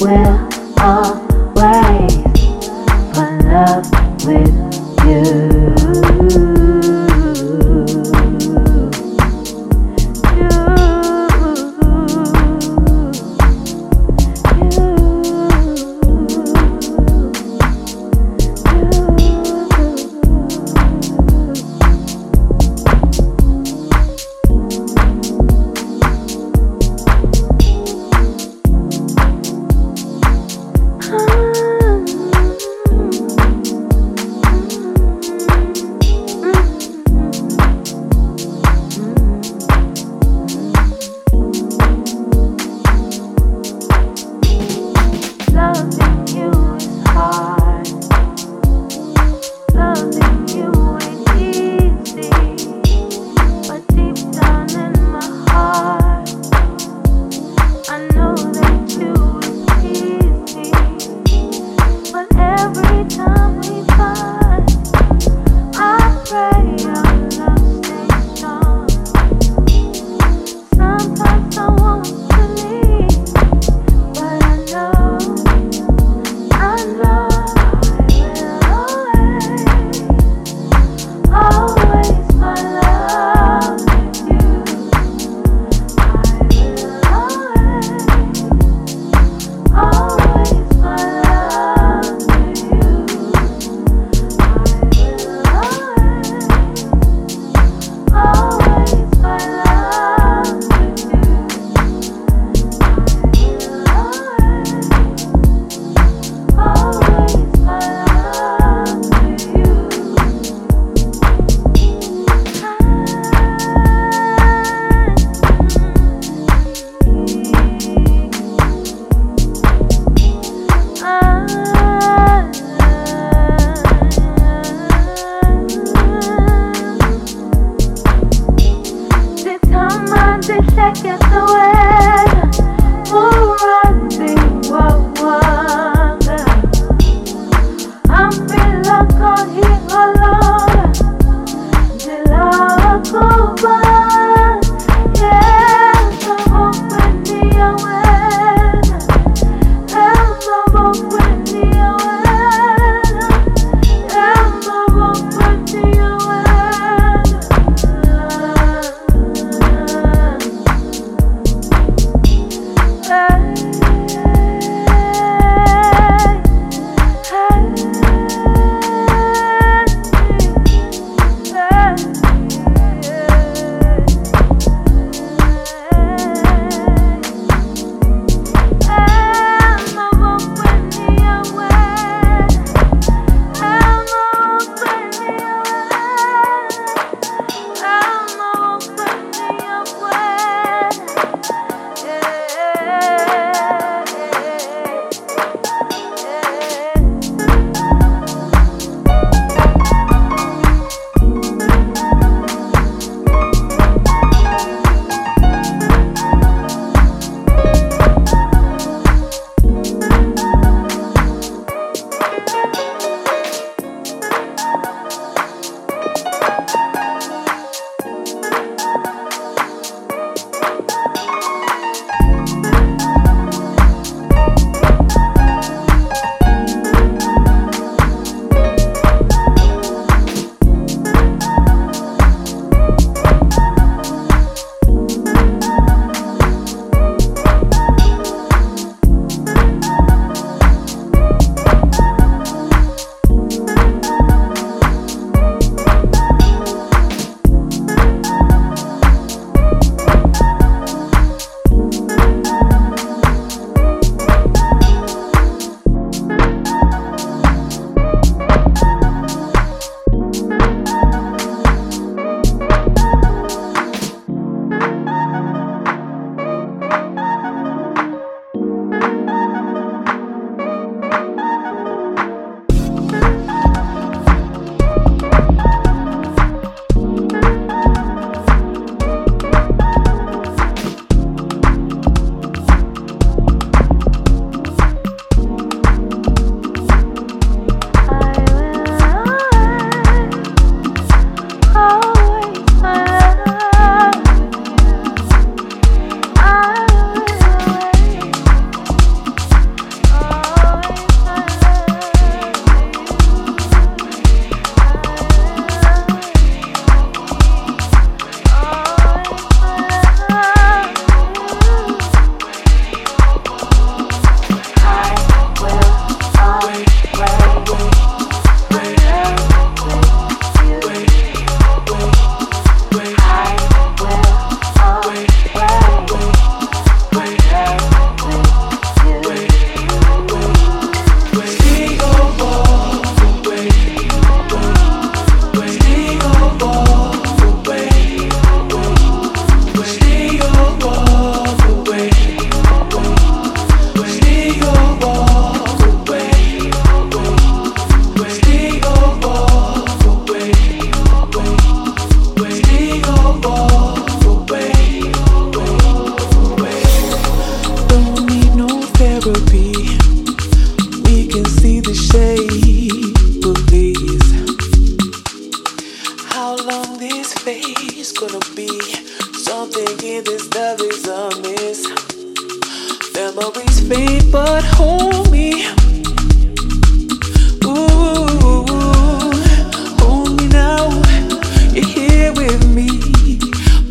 will all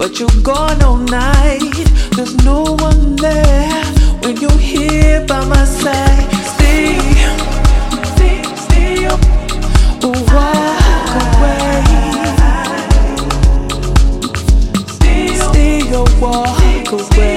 But you're gone all night. There's no one there when you're here by my side. Stay, stay, stay up. Or walk away. Stay or walk away.